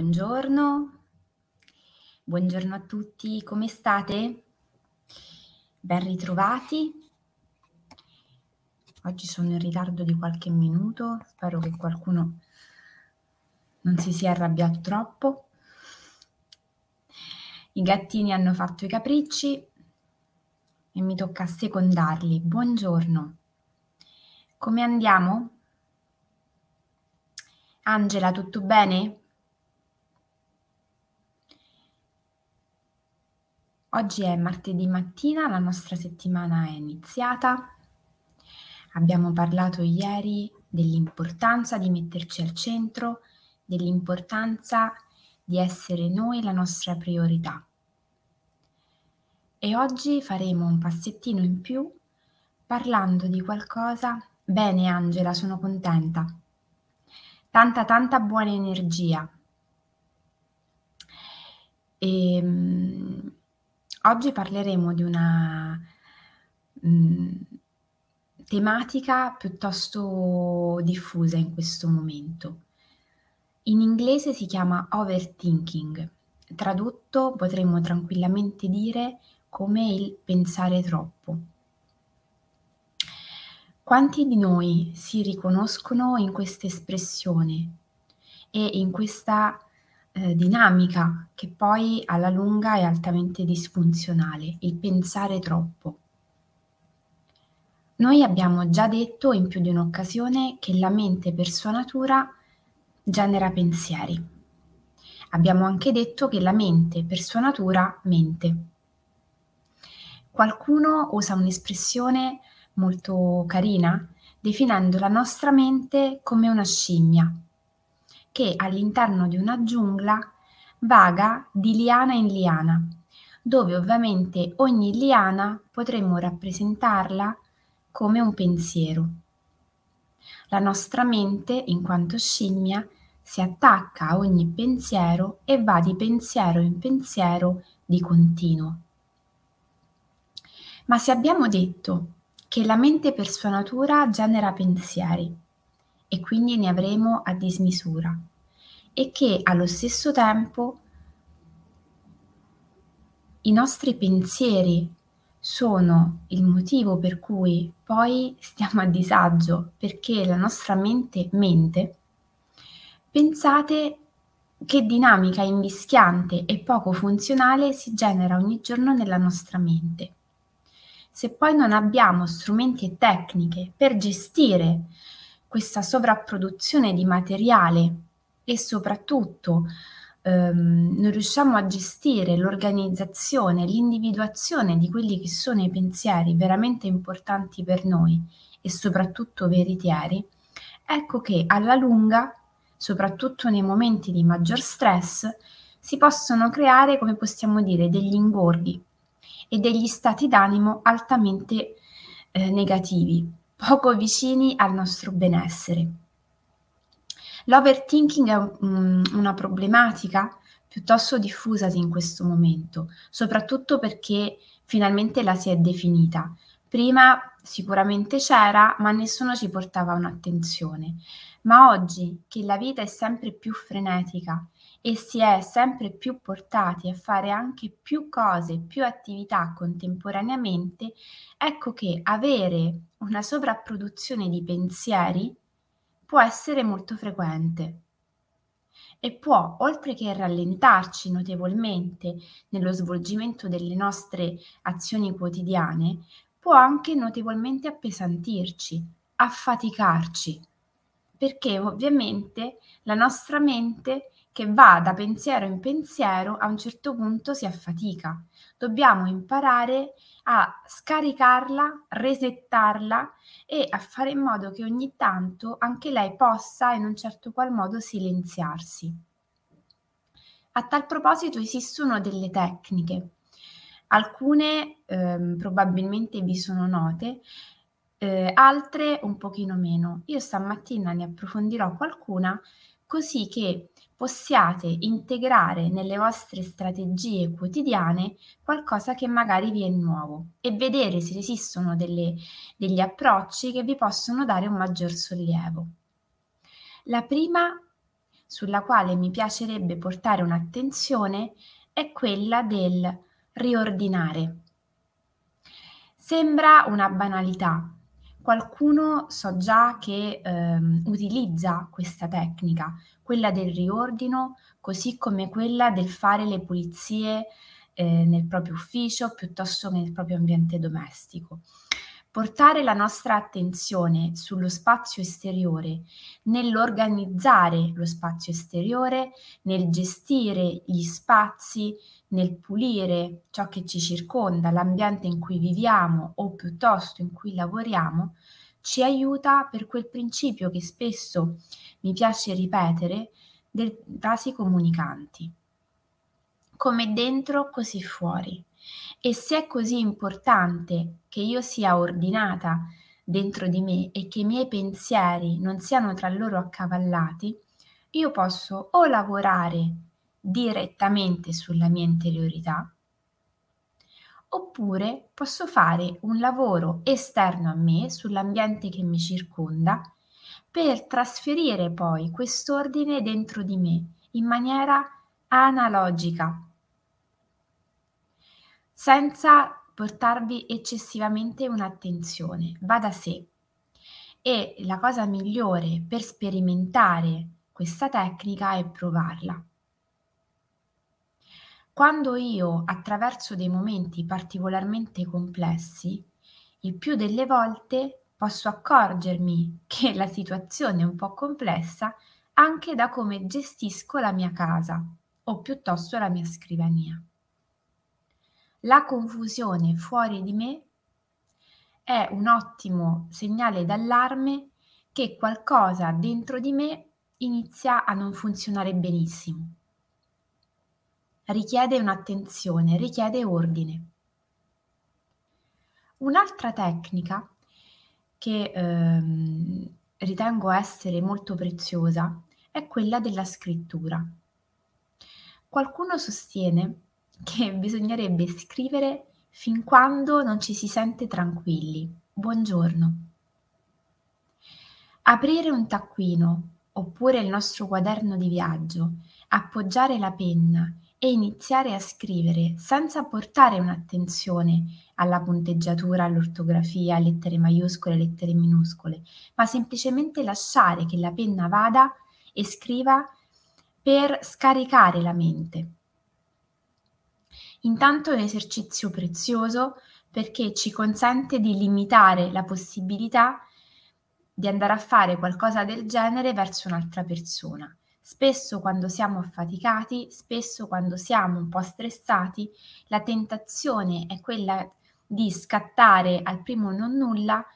Buongiorno, buongiorno a tutti, come state? Ben ritrovati. Oggi sono in ritardo di qualche minuto, spero che qualcuno non si sia arrabbiato troppo. I gattini hanno fatto i capricci e mi tocca secondarli. Buongiorno. Come andiamo? Angela, tutto bene? Oggi è martedì mattina, la nostra settimana è iniziata. Abbiamo parlato ieri dell'importanza di metterci al centro, dell'importanza di essere noi la nostra priorità. E oggi faremo un passettino in più parlando di qualcosa. Bene Angela, sono contenta. Tanta tanta buona energia. E, ehm, Oggi parleremo di una mh, mm, tematica piuttosto diffusa in questo momento. In inglese si chiama overthinking, tradotto potremmo tranquillamente dire come il pensare troppo. Quanti di noi si riconoscono in questa espressione e in questa eh, dinamica che poi alla lunga è altamente disfunzionale, il pensare troppo. Noi abbiamo già detto in più di un'occasione che la mente per sua natura genera pensieri. Abbiamo anche detto che la mente per sua natura mente. Qualcuno usa un'espressione molto carina definendo la nostra mente come una scimmia che all'interno di una giungla vaga di liana in liana, dove ovviamente ogni liana potremmo rappresentarla come un pensiero. La nostra mente, in quanto scimmia, si attacca a ogni pensiero e va di pensiero in pensiero di continuo. Ma se abbiamo detto che la mente per sua natura genera pensieri, e quindi ne avremo a dismisura e che allo stesso tempo i nostri pensieri sono il motivo per cui poi stiamo a disagio perché la nostra mente mente, pensate che dinamica invischiante e poco funzionale si genera ogni giorno nella nostra mente. Se poi non abbiamo strumenti e tecniche per gestire questa sovrapproduzione di materiale e soprattutto ehm, non riusciamo a gestire l'organizzazione, l'individuazione di quelli che sono i pensieri veramente importanti per noi e soprattutto veritieri, ecco che alla lunga, soprattutto nei momenti di maggior stress, si possono creare, come possiamo dire, degli ingorghi e degli stati d'animo altamente eh, negativi, poco vicini al nostro benessere. L'overthinking è un, una problematica piuttosto diffusa in questo momento, soprattutto perché finalmente la si è definita. Prima sicuramente c'era, ma nessuno ci portava un'attenzione. Ma oggi che la vita è sempre più frenetica e si è sempre più portati a fare anche più cose, più attività contemporaneamente, ecco che avere una sovrapproduzione di pensieri può essere molto frequente e può, oltre che rallentarci notevolmente nello svolgimento delle nostre azioni quotidiane, può anche notevolmente appesantirci, affaticarci, perché ovviamente la nostra mente che va da pensiero in pensiero a un certo punto si affatica. Dobbiamo imparare a scaricarla, resettarla e a fare in modo che ogni tanto anche lei possa in un certo qual modo silenziarsi. A tal proposito esistono delle tecniche, alcune ehm, probabilmente vi sono note, eh, altre un pochino meno. Io stamattina ne approfondirò qualcuna così che possiate integrare nelle vostre strategie quotidiane qualcosa che magari vi è nuovo e vedere se esistono delle, degli approcci che vi possono dare un maggior sollievo. La prima sulla quale mi piacerebbe portare un'attenzione è quella del riordinare. Sembra una banalità. Qualcuno so già che ehm, utilizza questa tecnica, quella del riordino, così come quella del fare le pulizie eh, nel proprio ufficio piuttosto che nel proprio ambiente domestico. Portare la nostra attenzione sullo spazio esteriore, nell'organizzare lo spazio esteriore, nel gestire gli spazi, nel pulire ciò che ci circonda, l'ambiente in cui viviamo o piuttosto in cui lavoriamo, ci aiuta per quel principio che spesso mi piace ripetere dei vasi comunicanti. Come dentro, così fuori. E se è così importante che io sia ordinata dentro di me e che i miei pensieri non siano tra loro accavallati, io posso o lavorare direttamente sulla mia interiorità, oppure posso fare un lavoro esterno a me, sull'ambiente che mi circonda, per trasferire poi quest'ordine dentro di me in maniera analogica, senza portarvi eccessivamente un'attenzione, va da sé. E la cosa migliore per sperimentare questa tecnica è provarla. Quando io attraverso dei momenti particolarmente complessi, il più delle volte posso accorgermi che la situazione è un po' complessa anche da come gestisco la mia casa o piuttosto la mia scrivania. La confusione fuori di me è un ottimo segnale d'allarme che qualcosa dentro di me inizia a non funzionare benissimo. Richiede un'attenzione, richiede ordine. Un'altra tecnica che ehm, ritengo essere molto preziosa è quella della scrittura. Qualcuno sostiene che bisognerebbe scrivere fin quando non ci si sente tranquilli. Buongiorno. Aprire un taccuino oppure il nostro quaderno di viaggio, appoggiare la penna e iniziare a scrivere senza portare un'attenzione alla punteggiatura, all'ortografia, lettere maiuscole, lettere minuscole, ma semplicemente lasciare che la penna vada e scriva per scaricare la mente. Intanto è un esercizio prezioso perché ci consente di limitare la possibilità di andare a fare qualcosa del genere verso un'altra persona. Spesso quando siamo affaticati, spesso quando siamo un po' stressati, la tentazione è quella di scattare al primo non nulla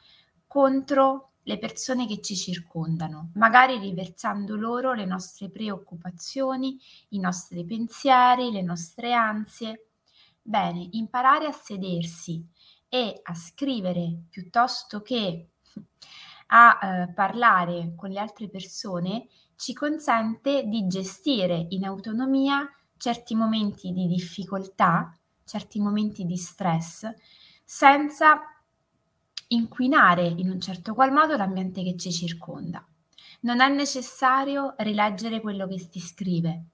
contro le persone che ci circondano, magari riversando loro le nostre preoccupazioni, i nostri pensieri, le nostre ansie. Bene, imparare a sedersi e a scrivere piuttosto che a eh, parlare con le altre persone ci consente di gestire in autonomia certi momenti di difficoltà, certi momenti di stress, senza inquinare in un certo qual modo l'ambiente che ci circonda. Non è necessario rileggere quello che si scrive,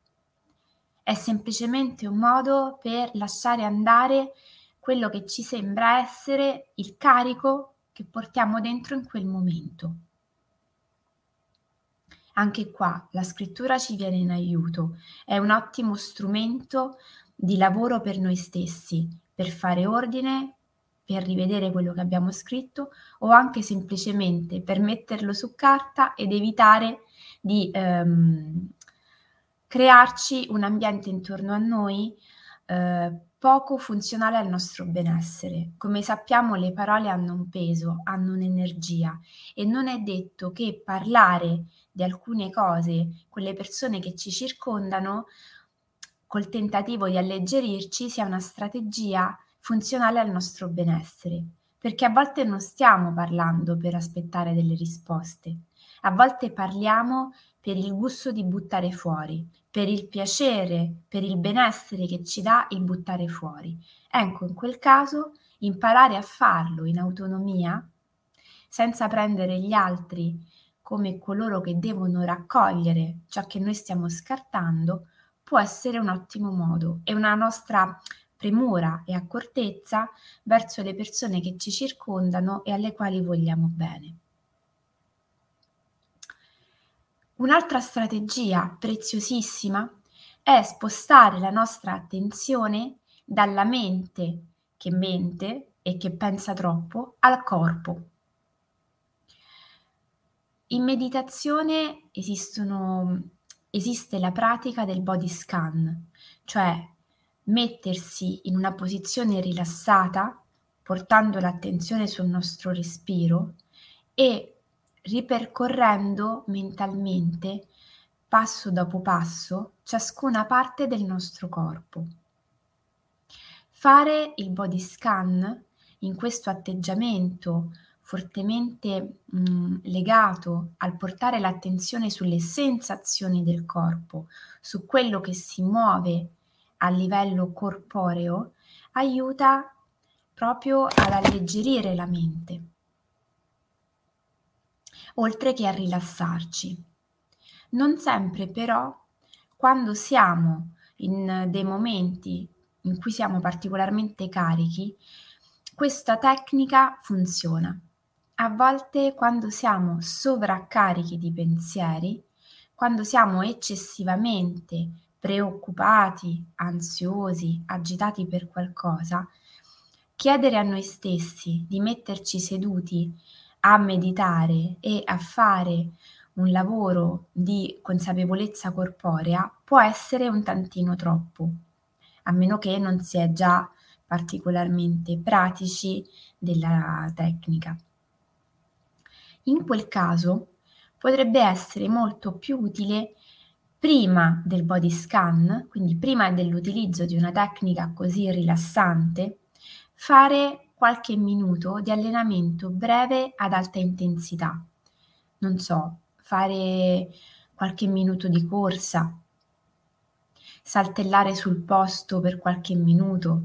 è semplicemente un modo per lasciare andare quello che ci sembra essere il carico che portiamo dentro in quel momento. Anche qua la scrittura ci viene in aiuto, è un ottimo strumento di lavoro per noi stessi, per fare ordine, per rivedere quello che abbiamo scritto o anche semplicemente per metterlo su carta ed evitare di ehm, crearci un ambiente intorno a noi eh, poco funzionale al nostro benessere. Come sappiamo le parole hanno un peso, hanno un'energia e non è detto che parlare di alcune cose con le persone che ci circondano col tentativo di alleggerirci sia una strategia funzionale al nostro benessere, perché a volte non stiamo parlando per aspettare delle risposte, a volte parliamo per il gusto di buttare fuori, per il piacere, per il benessere che ci dà il buttare fuori. Ecco, in quel caso imparare a farlo in autonomia, senza prendere gli altri come coloro che devono raccogliere ciò che noi stiamo scartando, può essere un ottimo modo e una nostra premura e accortezza verso le persone che ci circondano e alle quali vogliamo bene. Un'altra strategia preziosissima è spostare la nostra attenzione dalla mente che mente e che pensa troppo al corpo. In meditazione esistono, esiste la pratica del body scan, cioè mettersi in una posizione rilassata, portando l'attenzione sul nostro respiro e ripercorrendo mentalmente, passo dopo passo, ciascuna parte del nostro corpo. Fare il body scan in questo atteggiamento fortemente mh, legato al portare l'attenzione sulle sensazioni del corpo, su quello che si muove a livello corporeo, aiuta proprio ad alleggerire la mente, oltre che a rilassarci. Non sempre però, quando siamo in dei momenti in cui siamo particolarmente carichi, questa tecnica funziona. A volte quando siamo sovraccarichi di pensieri, quando siamo eccessivamente preoccupati, ansiosi, agitati per qualcosa, chiedere a noi stessi di metterci seduti a meditare e a fare un lavoro di consapevolezza corporea può essere un tantino troppo, a meno che non si è già particolarmente pratici della tecnica. In quel caso potrebbe essere molto più utile prima del body scan, quindi prima dell'utilizzo di una tecnica così rilassante, fare qualche minuto di allenamento breve ad alta intensità. Non so, fare qualche minuto di corsa, saltellare sul posto per qualche minuto,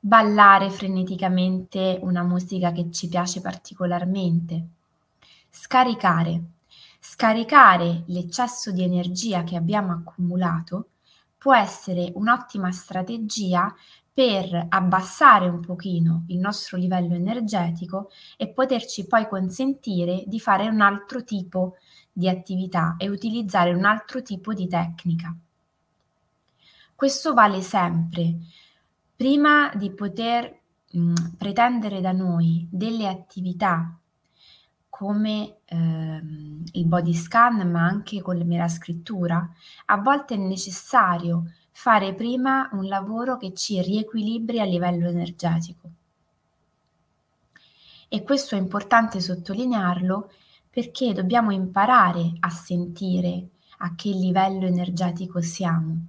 ballare freneticamente una musica che ci piace particolarmente, scaricare Scaricare l'eccesso di energia che abbiamo accumulato può essere un'ottima strategia per abbassare un pochino il nostro livello energetico e poterci poi consentire di fare un altro tipo di attività e utilizzare un altro tipo di tecnica. Questo vale sempre. Prima di poter mh, pretendere da noi delle attività come ehm, il body scan, ma anche con la mera scrittura, a volte è necessario fare prima un lavoro che ci riequilibri a livello energetico. E questo è importante sottolinearlo perché dobbiamo imparare a sentire a che livello energetico siamo.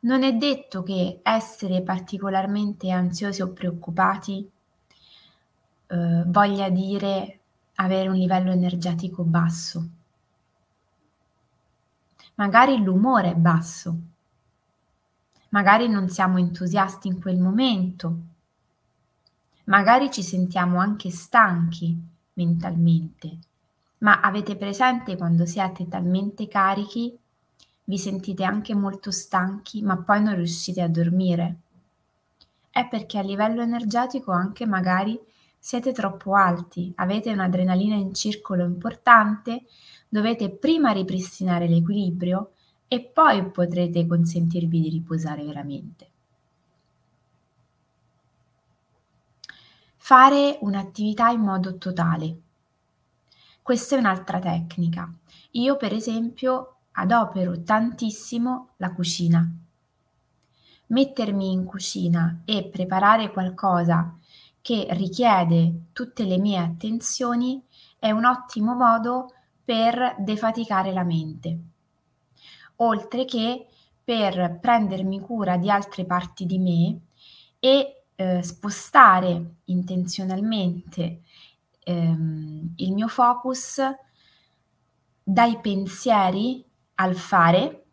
Non è detto che essere particolarmente ansiosi o preoccupati eh, voglia dire avere un livello energetico basso. Magari l'umore è basso, magari non siamo entusiasti in quel momento, magari ci sentiamo anche stanchi mentalmente, ma avete presente quando siete talmente carichi, vi sentite anche molto stanchi, ma poi non riuscite a dormire? È perché a livello energetico anche magari siete troppo alti, avete un'adrenalina in circolo importante, dovete prima ripristinare l'equilibrio e poi potrete consentirvi di riposare veramente. Fare un'attività in modo totale. Questa è un'altra tecnica. Io per esempio adopero tantissimo la cucina. Mettermi in cucina e preparare qualcosa che richiede tutte le mie attenzioni è un ottimo modo per defaticare la mente, oltre che per prendermi cura di altre parti di me e eh, spostare intenzionalmente ehm, il mio focus dai pensieri al fare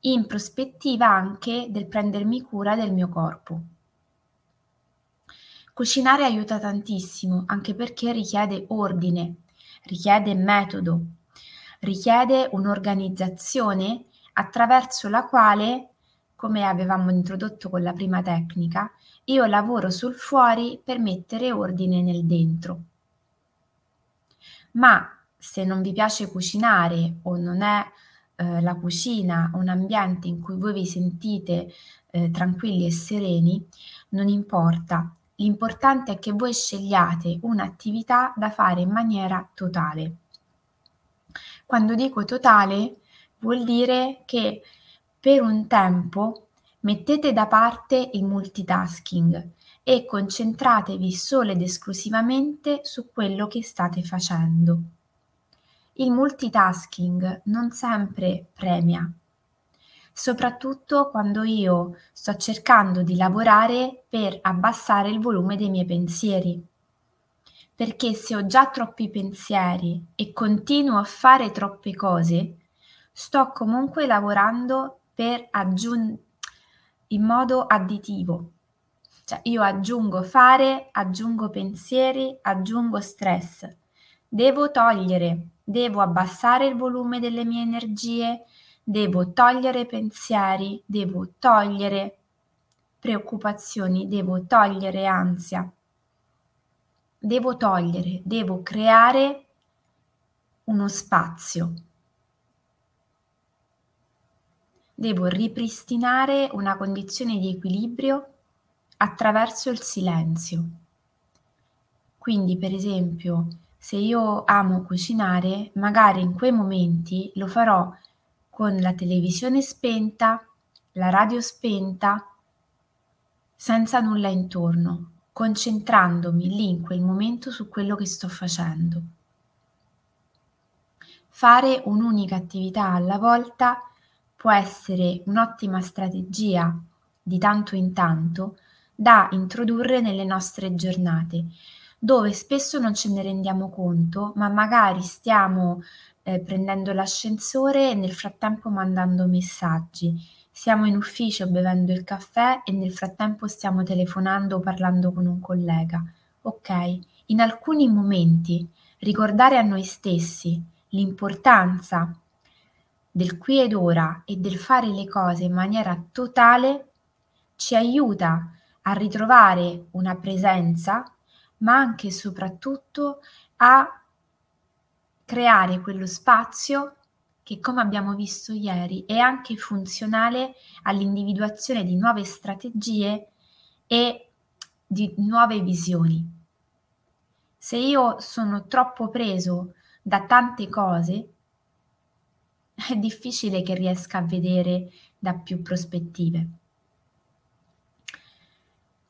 in prospettiva anche del prendermi cura del mio corpo. Cucinare aiuta tantissimo, anche perché richiede ordine, richiede metodo, richiede un'organizzazione attraverso la quale, come avevamo introdotto con la prima tecnica, io lavoro sul fuori per mettere ordine nel dentro. Ma se non vi piace cucinare o non è eh, la cucina un ambiente in cui voi vi sentite eh, tranquilli e sereni, non importa. L'importante è che voi scegliate un'attività da fare in maniera totale. Quando dico totale, vuol dire che per un tempo mettete da parte il multitasking e concentratevi solo ed esclusivamente su quello che state facendo. Il multitasking non sempre premia, soprattutto quando io sto cercando di lavorare per abbassare il volume dei miei pensieri. Perché se ho già troppi pensieri e continuo a fare troppe cose, sto comunque lavorando per aggiungere in modo additivo. Cioè io aggiungo fare, aggiungo pensieri, aggiungo stress. Devo togliere devo abbassare il volume delle mie energie, devo togliere pensieri, devo togliere preoccupazioni, devo togliere ansia, devo togliere, devo creare uno spazio. Devo ripristinare una condizione di equilibrio attraverso il silenzio. Quindi, per esempio, se io amo cucinare, magari in quei momenti lo farò con la televisione spenta, la radio spenta, senza nulla intorno, concentrandomi lì in quel momento su quello che sto facendo. Fare un'unica attività alla volta può essere un'ottima strategia di tanto in tanto da introdurre nelle nostre giornate dove spesso non ce ne rendiamo conto, ma magari stiamo eh, prendendo l'ascensore e nel frattempo mandando messaggi. Siamo in ufficio bevendo il caffè e nel frattempo stiamo telefonando o parlando con un collega. Ok, in alcuni momenti ricordare a noi stessi l'importanza del qui ed ora e del fare le cose in maniera totale ci aiuta a ritrovare una presenza ma anche e soprattutto a creare quello spazio che, come abbiamo visto ieri, è anche funzionale all'individuazione di nuove strategie e di nuove visioni. Se io sono troppo preso da tante cose, è difficile che riesca a vedere da più prospettive.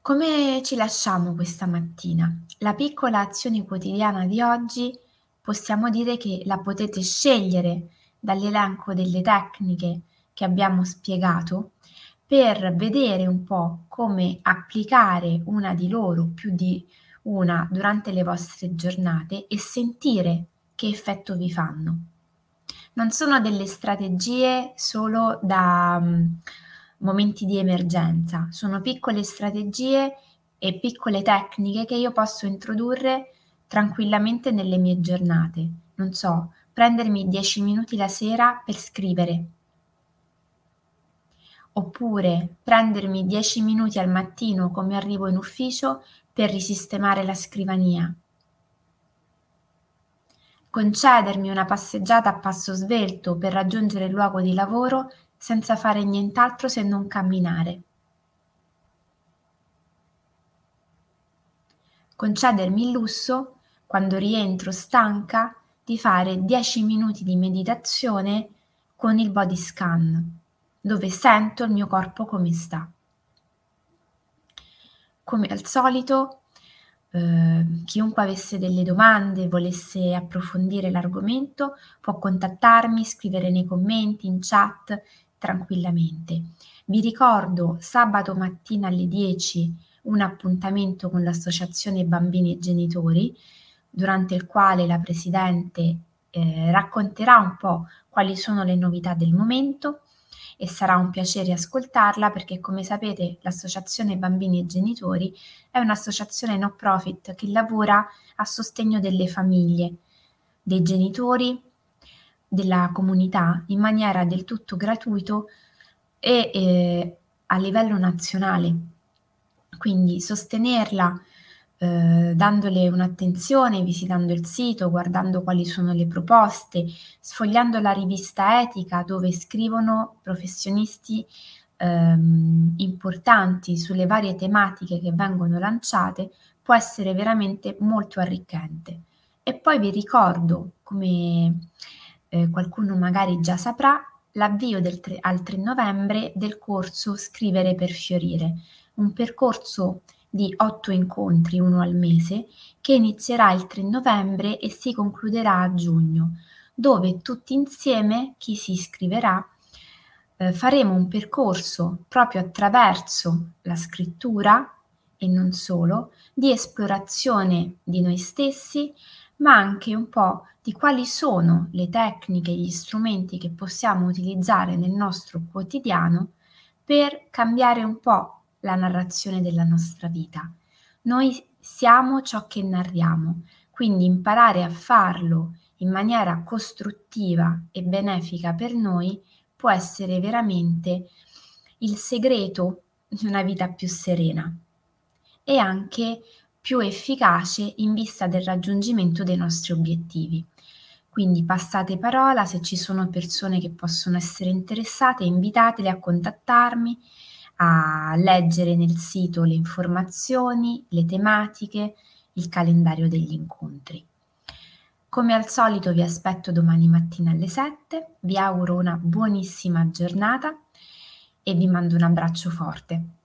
Come ci lasciamo questa mattina? La piccola azione quotidiana di oggi possiamo dire che la potete scegliere dall'elenco delle tecniche che abbiamo spiegato per vedere un po' come applicare una di loro, più di una, durante le vostre giornate e sentire che effetto vi fanno. Non sono delle strategie solo da momenti di emergenza, sono piccole strategie e piccole tecniche che io posso introdurre tranquillamente nelle mie giornate. Non so, prendermi 10 minuti la sera per scrivere. Oppure prendermi 10 minuti al mattino come arrivo in ufficio per risistemare la scrivania. Concedermi una passeggiata a passo svelto per raggiungere il luogo di lavoro senza fare nient'altro se non camminare. Concedermi il lusso, quando rientro stanca, di fare 10 minuti di meditazione con il body scan, dove sento il mio corpo come sta. Come al solito, eh, chiunque avesse delle domande, volesse approfondire l'argomento, può contattarmi, scrivere nei commenti, in chat, tranquillamente. Vi ricordo sabato mattina alle 10 un appuntamento con l'associazione Bambini e Genitori, durante il quale la Presidente eh, racconterà un po' quali sono le novità del momento e sarà un piacere ascoltarla perché come sapete l'Associazione Bambini e Genitori è un'associazione no profit che lavora a sostegno delle famiglie, dei genitori, della comunità in maniera del tutto gratuito e eh, a livello nazionale. Quindi sostenerla eh, dandole un'attenzione, visitando il sito, guardando quali sono le proposte, sfogliando la rivista etica dove scrivono professionisti ehm, importanti sulle varie tematiche che vengono lanciate, può essere veramente molto arricchente. E poi vi ricordo, come eh, qualcuno magari già saprà, l'avvio tre, al 3 novembre del corso Scrivere per fiorire, un percorso di otto incontri, uno al mese, che inizierà il 3 novembre e si concluderà a giugno, dove tutti insieme, chi si iscriverà, eh, faremo un percorso proprio attraverso la scrittura e non solo, di esplorazione di noi stessi, ma anche un po' di quali sono le tecniche gli strumenti che possiamo utilizzare nel nostro quotidiano per cambiare un po' la narrazione della nostra vita. Noi siamo ciò che narriamo, quindi imparare a farlo in maniera costruttiva e benefica per noi può essere veramente il segreto di una vita più serena e anche più efficace in vista del raggiungimento dei nostri obiettivi. Quindi passate parola, se ci sono persone che possono essere interessate, invitatele a contattarmi a leggere nel sito le informazioni, le tematiche, il calendario degli incontri. Come al solito vi aspetto domani mattina alle 7, vi auguro una buonissima giornata e vi mando un abbraccio forte.